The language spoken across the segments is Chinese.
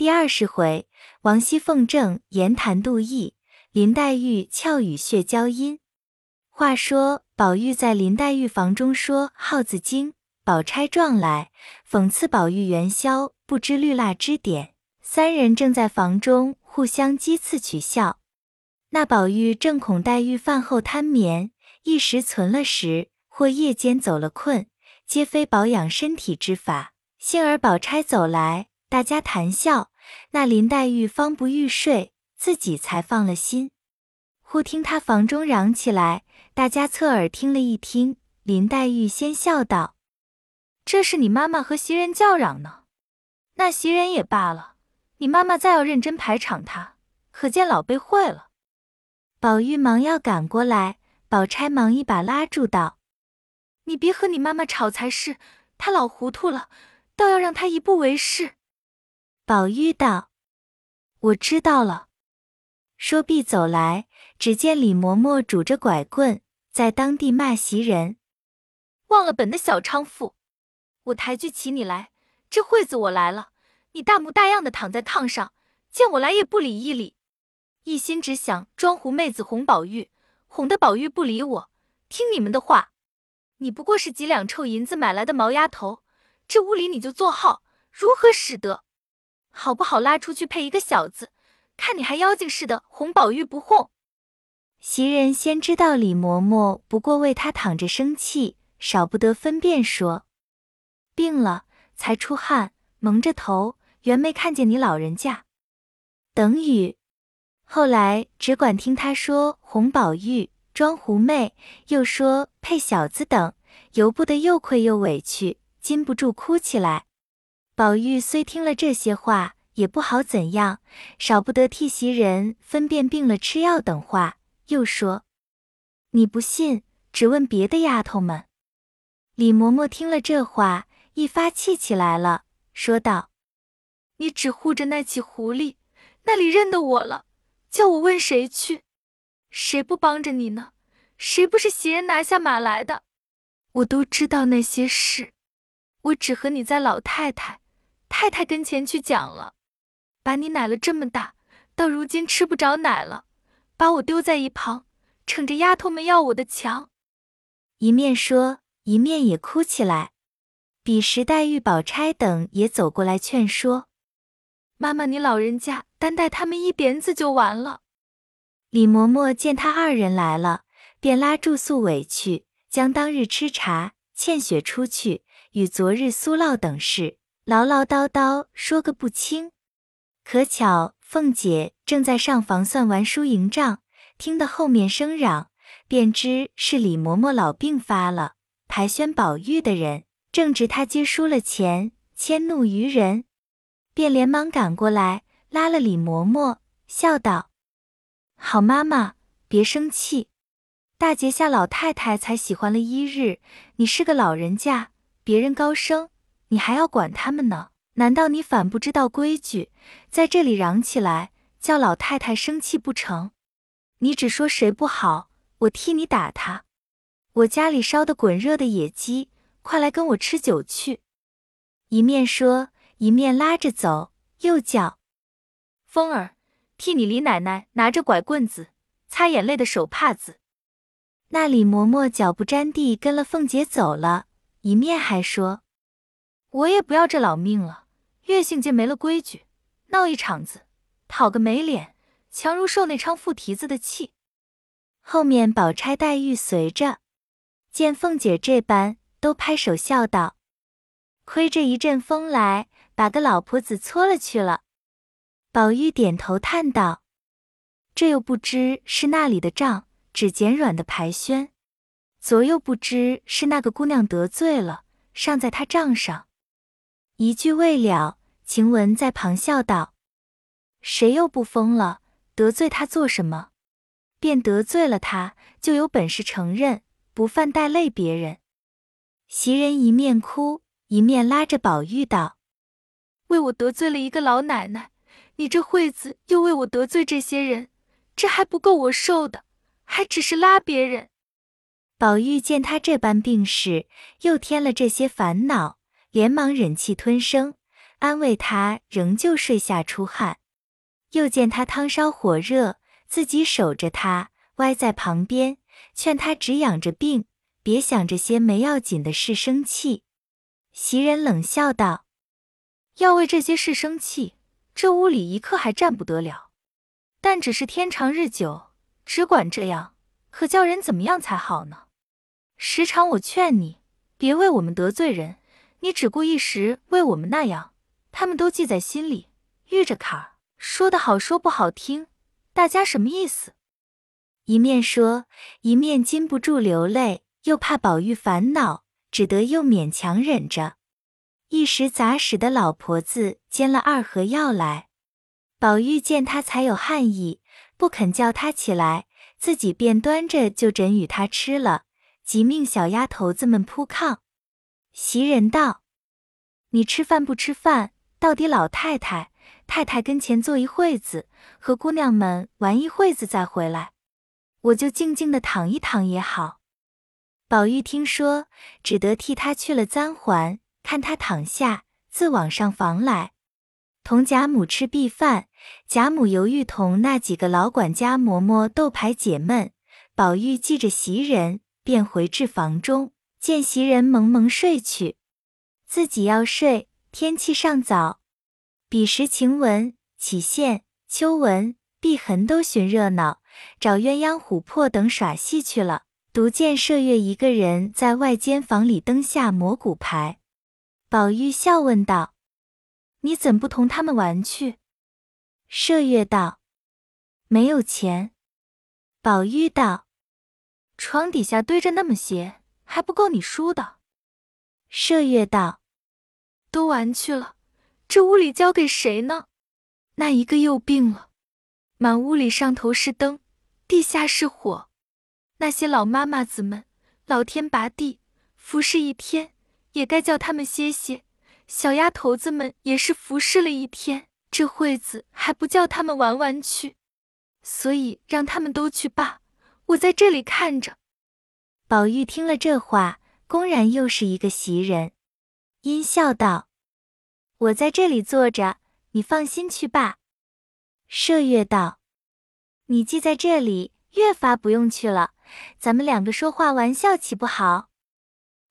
第二十回，王熙凤正言谈妒意，林黛玉俏语血交音。话说宝玉在林黛玉房中说《耗子精》，宝钗撞来，讽刺宝玉元宵不知绿蜡之典。三人正在房中互相讥刺取笑。那宝玉正恐黛玉饭后贪眠，一时存了食，或夜间走了困，皆非保养身体之法。幸而宝钗走来，大家谈笑。那林黛玉方不欲睡，自己才放了心。忽听他房中嚷起来，大家侧耳听了一听。林黛玉先笑道：“这是你妈妈和袭人叫嚷呢。那袭人也罢了，你妈妈再要认真排场他，可见老被会了。”宝玉忙要赶过来，宝钗忙一把拉住道：“你别和你妈妈吵才是，她老糊涂了，倒要让她一步为是。”宝玉道：“我知道了。”说毕走来，只见李嬷嬷拄着拐棍在当地骂袭人：“忘了本的小娼妇！我抬举起你来，这会子我来了，你大模大样的躺在炕上，见我来也不理一理，一心只想装狐妹子哄宝玉，哄得宝玉不理我，听你们的话。你不过是几两臭银子买来的毛丫头，这屋里你就坐号，如何使得？”好不好拉出去配一个小子？看你还妖精似的哄宝玉不哄。袭人先知道李嬷嬷不过为她躺着生气，少不得分辨说病了才出汗，蒙着头，原没看见你老人家。等语。后来只管听他说哄宝玉装狐媚，又说配小子等，由不得又愧又委屈，禁不住哭起来。宝玉虽听了这些话，也不好怎样，少不得替袭人分辨病了吃药等话。又说：“你不信，只问别的丫头们。”李嬷嬷听了这话，一发气起来了，说道：“你只护着那起狐狸，那里认得我了，叫我问谁去？谁不帮着你呢？谁不是袭人拿下马来的？我都知道那些事，我只和你在老太太。”太太跟前去讲了，把你奶了这么大，到如今吃不着奶了，把我丢在一旁，逞着丫头们要我的强。一面说，一面也哭起来。彼时黛玉、宝钗等也走过来劝说：“妈妈，你老人家单待他们一点子就完了。”李嬷嬷见他二人来了，便拉住素委屈，将当日吃茶欠雪出去，与昨日苏烙等事。唠唠叨叨说个不清，可巧凤姐正在上房算完输赢账，听得后面声嚷，便知是李嬷嬷老病发了，排宣宝玉的人正值他接输了钱，迁怒于人，便连忙赶过来拉了李嬷嬷，笑道：“好妈妈，别生气，大节下老太太才喜欢了一日，你是个老人家，别人高升。”你还要管他们呢？难道你反不知道规矩，在这里嚷起来，叫老太太生气不成？你只说谁不好，我替你打他。我家里烧的滚热的野鸡，快来跟我吃酒去。一面说，一面拉着走，又叫风儿替你李奶奶拿着拐棍子，擦眼泪的手帕子。那李嬷嬷脚不沾地跟了凤姐走了，一面还说。我也不要这老命了，月姓界没了规矩，闹一场子，讨个没脸，强如受那娼妇蹄子的气。后面宝钗、黛玉随着，见凤姐这般，都拍手笑道：“亏这一阵风来，把个老婆子搓了去了。”宝玉点头叹道：“这又不知是那里的账，只捡软的排宣；左又不知是那个姑娘得罪了，尚在他账上。”一句未了，晴雯在旁笑道：“谁又不疯了？得罪他做什么？便得罪了他，就有本事承认，不犯带累别人。”袭人一面哭，一面拉着宝玉道：“为我得罪了一个老奶奶，你这会子又为我得罪这些人，这还不够我受的，还只是拉别人。”宝玉见他这般病势，又添了这些烦恼。连忙忍气吞声，安慰他，仍旧睡下出汗。又见他汤烧火热，自己守着他，歪在旁边，劝他只养着病，别想着些没要紧的事生气。袭人冷笑道：“要为这些事生气，这屋里一刻还站不得了。但只是天长日久，只管这样，可叫人怎么样才好呢？时常我劝你，别为我们得罪人，你只顾一时为我们那样，他们都记在心里，遇着坎儿。”说的好，说不好听，大家什么意思？一面说，一面禁不住流泪，又怕宝玉烦恼，只得又勉强忍着。一时杂使的老婆子煎了二盒药来，宝玉见他才有汗意，不肯叫他起来，自己便端着就枕与他吃了，即命小丫头子们铺炕。袭人道：“你吃饭不吃饭？到底老太太。”太太跟前坐一会子，和姑娘们玩一会子再回来，我就静静的躺一躺也好。宝玉听说，只得替他去了簪环，看他躺下，自往上房来，同贾母吃毕饭。贾母犹豫同那几个老管家嬷嬷斗牌解闷，宝玉记着袭人，便回至房中，见袭人蒙蒙睡去，自己要睡，天气尚早。彼时晴雯、启宪、秋纹、碧痕都寻热闹，找鸳鸯、琥珀等耍戏去了。独见麝月一个人在外间房里灯下磨骨牌。宝玉笑问道：“你怎不同他们玩去？”麝月道：“没有钱。”宝玉道：“床底下堆着那么些，还不够你输的。”麝月道：“都玩去了。”这屋里交给谁呢？那一个又病了，满屋里上头是灯，地下是火。那些老妈妈子们，老天拔地服侍一天，也该叫他们歇歇。小丫头子们也是服侍了一天，这会子还不叫他们玩玩去，所以让他们都去罢。我在这里看着。宝玉听了这话，公然又是一个袭人，阴笑道。我在这里坐着，你放心去罢。麝月道：“你既在这里，越发不用去了。咱们两个说话玩笑，岂不好？”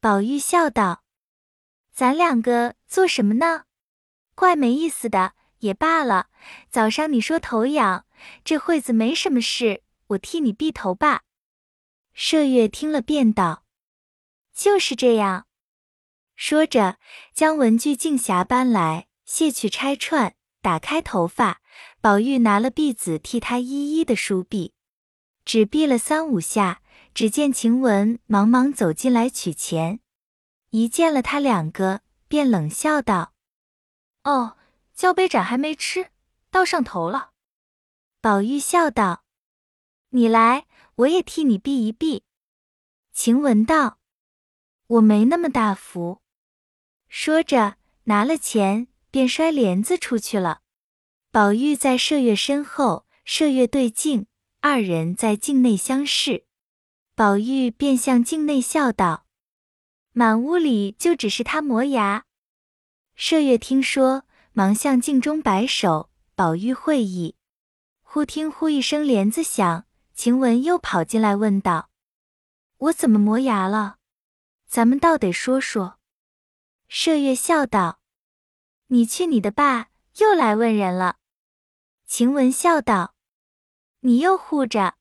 宝玉笑道：“咱两个做什么呢？怪没意思的，也罢了。早上你说头痒，这会子没什么事，我替你避头吧。”麝月听了，便道：“就是这样。”说着，将文具镜匣搬来，卸去钗串，打开头发。宝玉拿了篦子替他一一的梳篦，只篦了三五下，只见晴雯忙忙走进来取钱，一见了他两个，便冷笑道：“哦，交杯盏还没吃，倒上头了。”宝玉笑道：“你来，我也替你避一避。”晴雯道：“我没那么大福。”说着，拿了钱，便摔帘子出去了。宝玉在麝月身后，麝月对镜，二人在镜内相视。宝玉便向镜内笑道：“满屋里就只是他磨牙。”麝月听说，忙向镜中摆手。宝玉会意。忽听呼一声帘子响，晴雯又跑进来问道：“我怎么磨牙了？咱们倒得说说。”麝月笑道：“你去你的吧，又来问人了。”晴雯笑道：“你又护着，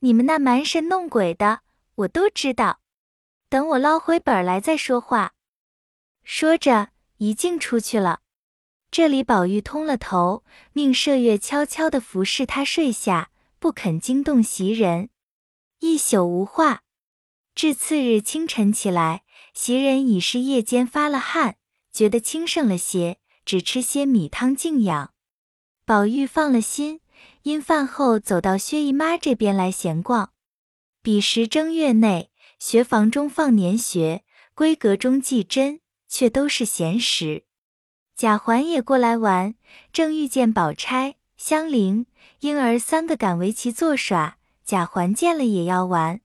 你们那蛮神弄鬼的，我都知道。等我捞回本来再说话。”说着，一径出去了。这里宝玉通了头，命麝月悄悄的服侍他睡下，不肯惊动袭人。一宿无话，至次日清晨起来。袭人已是夜间发了汗，觉得轻盛了些，只吃些米汤静养。宝玉放了心，因饭后走到薛姨妈这边来闲逛。彼时正月内，学房中放年学，闺阁中记针，却都是闲时。贾环也过来玩，正遇见宝钗、香菱、莺儿三个敢为其作耍。贾环见了也要玩。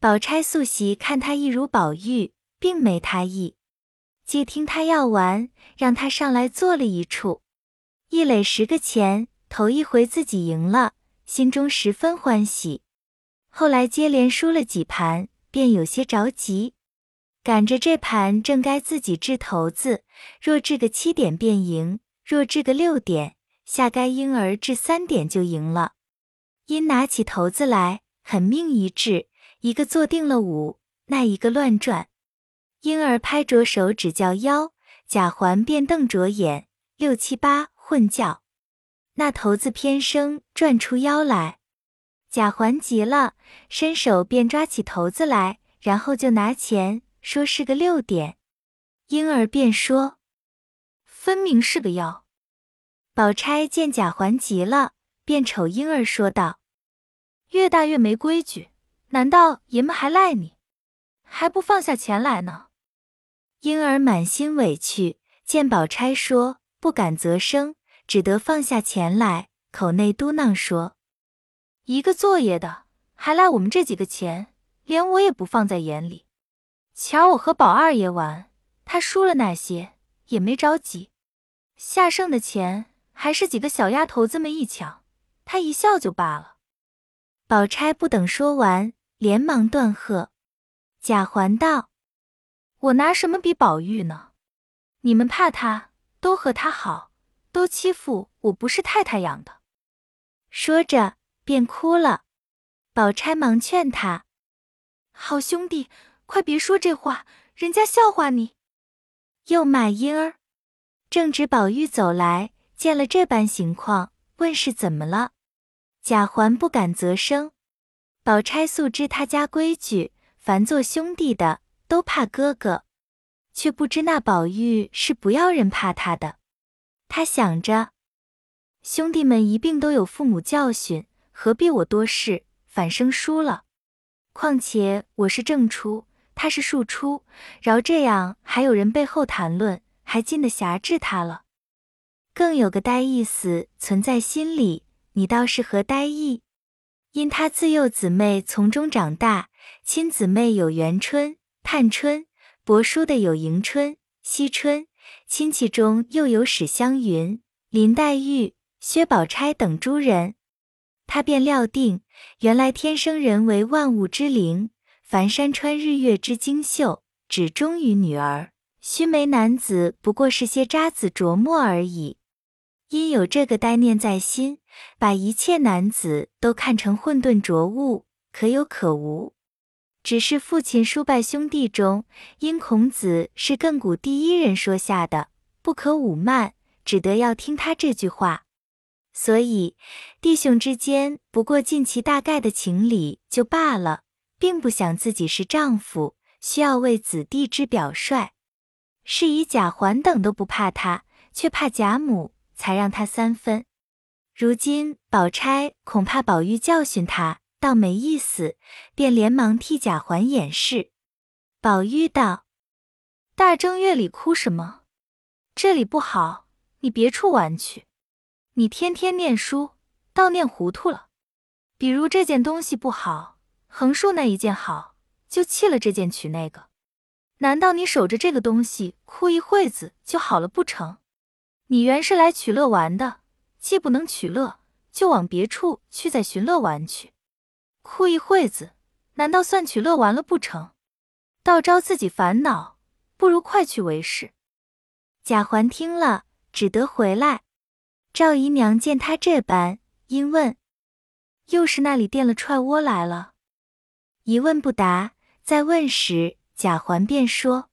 宝钗素习看他一如宝玉。并没他意，既听他要玩，让他上来坐了一处，一垒十个钱，头一回自己赢了，心中十分欢喜。后来接连输了几盘，便有些着急，赶着这盘正该自己掷骰子，若掷个七点便赢，若掷个六点，下该婴儿掷三点就赢了。因拿起骰子来，狠命一掷，一个坐定了五，那一个乱转。婴儿拍着手指叫幺，贾环便瞪着眼，六七八混叫，那头子偏生转出腰来。贾环急了，伸手便抓起头子来，然后就拿钱，说是个六点。婴儿便说：“分明是个幺。”宝钗见贾环急了，便瞅婴儿说道：“越大越没规矩，难道爷们还赖你，还不放下钱来呢？”婴儿满心委屈，见宝钗说不敢则声，只得放下钱来，口内嘟囔说。一个做爷的还赖我们这几个钱，连我也不放在眼里。瞧我和宝二爷玩，他输了那些也没着急，下剩的钱还是几个小丫头子们一抢，他一笑就罢了。宝钗不等说完，连忙断喝。贾环道：“我拿什么比宝玉呢？你们怕他，都和他好，都欺负我不是太太养的。”说着。便哭了，宝钗忙劝他：“好兄弟，快别说这话，人家笑话你。”又骂婴儿。正值宝玉走来，见了这般情况，问是怎么了。贾环不敢啧声。宝钗素知他家规矩，凡做兄弟的都怕哥哥，却不知那宝玉是不要人怕他的。他想着，兄弟们一并都有父母教训。何必我多事，反生疏了？况且我是正出，他是庶出，饶这样还有人背后谈论，还进得辖制他了。更有个呆意思存在心里，你倒是何呆意？因他自幼姊妹从中长大，亲姊妹有元春、探春，伯叔的有迎春、惜春，亲戚中又有史湘云、林黛玉、薛宝钗等诸人。他便料定，原来天生人为万物之灵，凡山川日月之精秀，只忠于女儿；须眉男子不过是些渣子琢磨而已。因有这个呆念在心，把一切男子都看成混沌浊物，可有可无。只是父亲叔伯兄弟中，因孔子是亘古第一人说下的，不可侮慢，只得要听他这句话。所以，弟兄之间不过尽其大概的情理就罢了，并不想自己是丈夫，需要为子弟之表率。是以贾环等都不怕他，却怕贾母，才让他三分。如今宝钗恐怕宝玉教训他，倒没意思，便连忙替贾环掩饰。宝玉道：“大正月里哭什么？这里不好，你别处玩去。”你天天念书，倒念糊涂了。比如这件东西不好，横竖那一件好，就弃了这件取那个。难道你守着这个东西哭一会子就好了不成？你原是来取乐玩的，既不能取乐，就往别处去再寻乐玩去。哭一会子，难道算取乐玩了不成？倒招自己烦恼，不如快去为是。贾环听了，只得回来。赵姨娘见他这般，因问：“又是那里垫了踹窝来了？”一问不答，再问时，贾环便说：“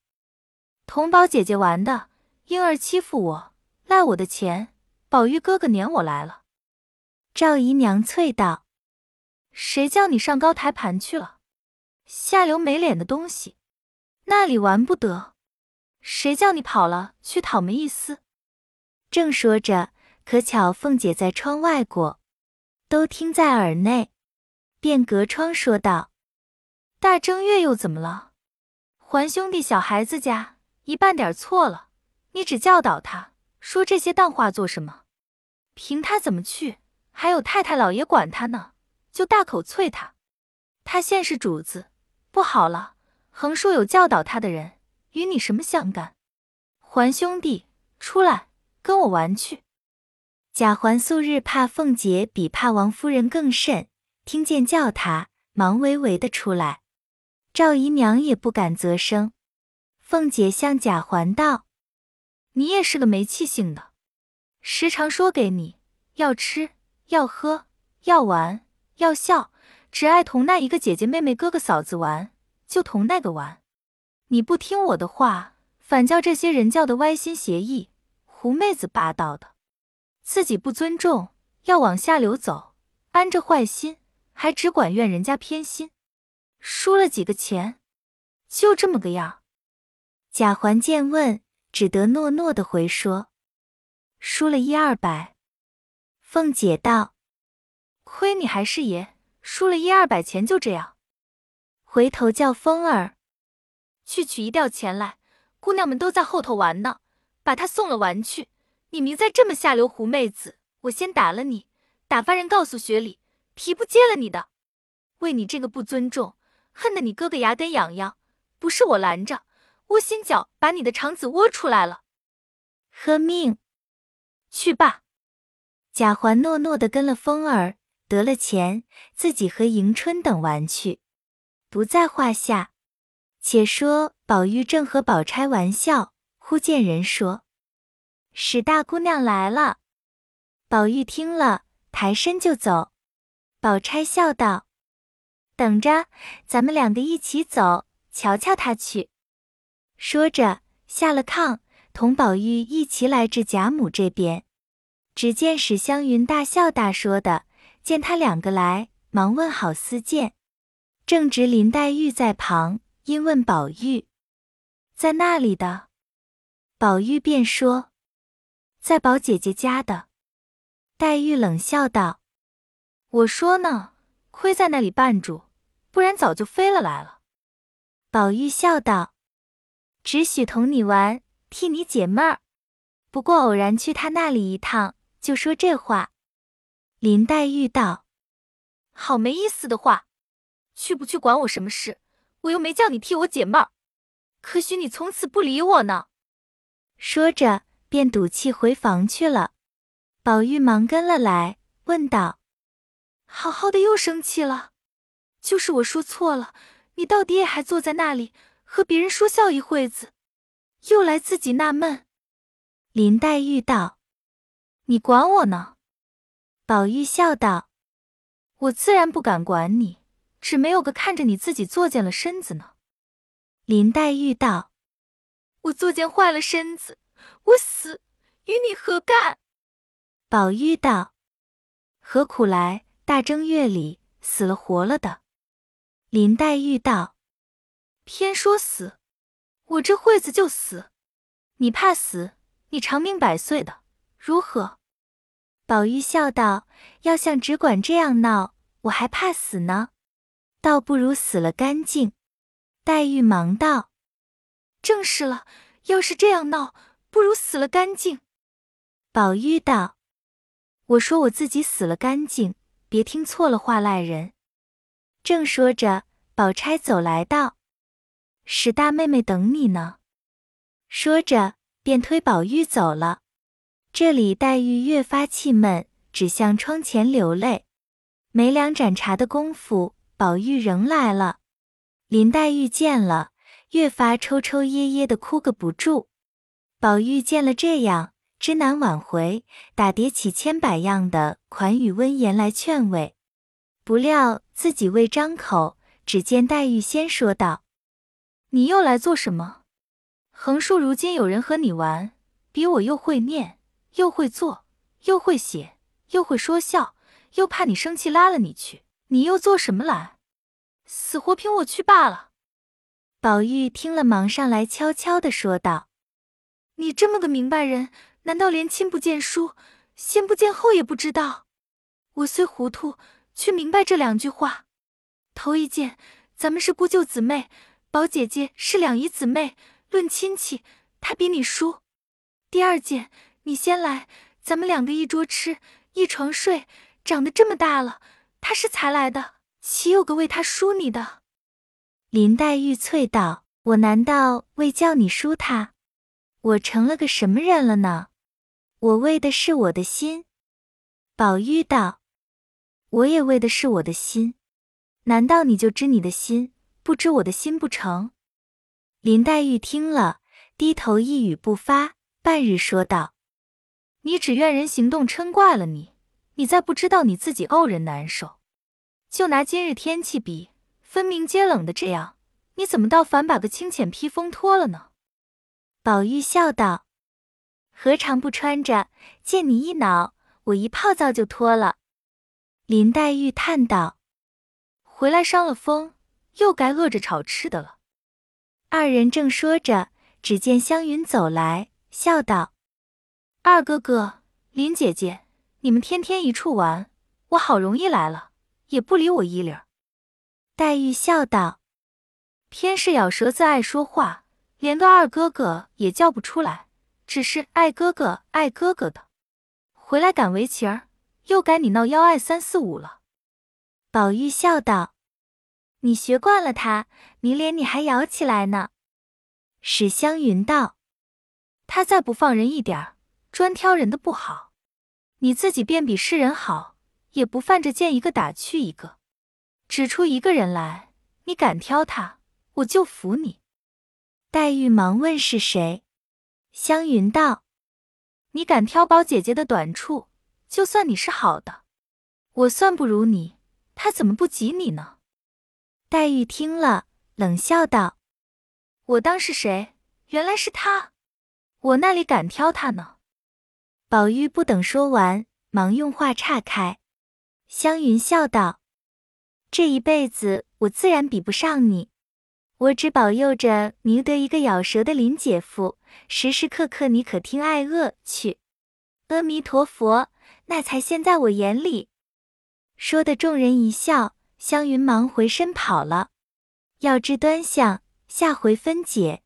同宝姐姐玩的，婴儿欺负我，赖我的钱，宝玉哥哥撵我来了。”赵姨娘啐道：“谁叫你上高台盘去了？下流没脸的东西，那里玩不得。谁叫你跑了去讨没意思？”正说着。可巧凤姐在窗外过，都听在耳内，便隔窗说道：“大正月又怎么了？还兄弟小孩子家一半点错了，你只教导他，说这些淡话做什么？凭他怎么去？还有太太老爷管他呢，就大口啐他。他现是主子，不好了，横竖有教导他的人，与你什么相干？环兄弟，出来跟我玩去。贾环素日怕凤姐比怕王夫人更甚，听见叫他，忙微微的出来。赵姨娘也不敢啧声。凤姐向贾环道：“你也是个没气性的，时常说给你要吃要喝要玩要笑，只爱同那一个姐姐妹妹哥哥嫂子玩，就同那个玩。你不听我的话，反叫这些人叫的歪心邪意、狐妹子霸道的。”自己不尊重，要往下流走，安着坏心，还只管怨人家偏心，输了几个钱，就这么个样。贾环见问，只得诺诺的回说：“输了一二百。”凤姐道：“亏你还是爷，输了一二百钱就这样。”回头叫风儿去取一吊钱来，姑娘们都在后头玩呢，把他送了玩去。你明再这么下流，狐妹子，我先打了你，打发人告诉雪里，皮不接了你的。为你这个不尊重，恨得你哥哥牙根痒痒，不是我拦着，窝心脚把你的肠子窝出来了。喝命，去吧。贾环诺诺的跟了风儿，得了钱，自己和迎春等玩去，不在话下。且说宝玉正和宝钗玩笑，忽见人说。史大姑娘来了，宝玉听了，抬身就走。宝钗笑道：“等着，咱们两个一起走，瞧瞧她去。”说着下了炕，同宝玉一起来至贾母这边。只见史湘云大笑大说的，见他两个来，忙问好私见。正值林黛玉在旁，因问宝玉：“在那里的？”宝玉便说。在宝姐姐家的，黛玉冷笑道：“我说呢，亏在那里绊住，不然早就飞了来了。”宝玉笑道：“只许同你玩，替你解闷儿。不过偶然去他那里一趟，就说这话。”林黛玉道：“好没意思的话，去不去管我什么事？我又没叫你替我解闷儿，可许你从此不理我呢。”说着。便赌气回房去了。宝玉忙跟了来，问道：“好好的又生气了？就是我说错了，你到底也还坐在那里和别人说笑一会子，又来自己纳闷。”林黛玉道：“你管我呢？”宝玉笑道：“我自然不敢管你，只没有个看着你自己作践了身子呢。”林黛玉道：“我作践坏了身子。”我死与你何干？宝玉道：“何苦来？大正月里死了活了的。”林黛玉道：“偏说死，我这会子就死。你怕死，你长命百岁的如何？”宝玉笑道：“要像只管这样闹，我还怕死呢，倒不如死了干净。”黛玉忙道：“正是了，要是这样闹。”不如死了干净。宝玉道：“我说我自己死了干净，别听错了话赖人。”正说着，宝钗走来道：“史大妹妹等你呢。”说着，便推宝玉走了。这里黛玉越发气闷，只向窗前流泪。没两盏茶的功夫，宝玉仍来了。林黛玉见了，越发抽抽噎噎的哭个不住。宝玉见了这样，知难挽回，打叠起千百样的款语温言来劝慰。不料自己未张口，只见黛玉先说道：“你又来做什么？横竖如今有人和你玩，比我又会念，又会做，又会写，又会说笑，又怕你生气拉了你去，你又做什么来？死活凭我去罢了。”宝玉听了，忙上来悄悄的说道。你这么个明白人，难道连亲不见书，先不见后也不知道？我虽糊涂，却明白这两句话。头一件，咱们是姑舅姊妹，宝姐姐是两姨姊妹，论亲戚，她比你叔。第二件，你先来，咱们两个一桌吃，一床睡，长得这么大了，她是才来的，岂有个为她输你的？林黛玉啐道：“我难道为叫你输她？”我成了个什么人了呢？我为的是我的心。宝玉道：“我也为的是我的心。难道你就知你的心，不知我的心不成？”林黛玉听了，低头一语不发，半日说道：“你只怨人行动嗔怪了你，你再不知道你自己怄人难受。就拿今日天气比，分明皆冷的这样，你怎么倒反把个清浅披风脱了呢？”宝玉笑道：“何尝不穿着？见你一恼，我一泡澡就脱了。”林黛玉叹道：“回来伤了风，又该饿着炒吃的了。”二人正说着，只见湘云走来，笑道：“二哥哥，林姐姐，你们天天一处玩，我好容易来了，也不理我一理。”黛玉笑道：“偏是咬舌子，爱说话。”连个二哥哥也叫不出来，只是爱哥哥爱哥哥的。回来赶围棋儿，又该你闹幺二三四五了。宝玉笑道：“你学惯了他，明连你还摇起来呢。”史湘云道：“他再不放人一点儿，专挑人的不好。你自己便比世人好，也不犯着见一个打去一个，指出一个人来，你敢挑他，我就服你。”黛玉忙问是谁，湘云道：“你敢挑宝姐姐的短处，就算你是好的。我算不如你，他怎么不及你呢？”黛玉听了，冷笑道：“我当是谁？原来是他，我那里敢挑他呢？”宝玉不等说完，忙用话岔开。湘云笑道：“这一辈子，我自然比不上你。”我只保佑着你得一个咬舌的林姐夫，时时刻刻你可听爱恶去。阿弥陀佛，那才现在我眼里。说的众人一笑，湘云忙回身跑了。要知端详，下回分解。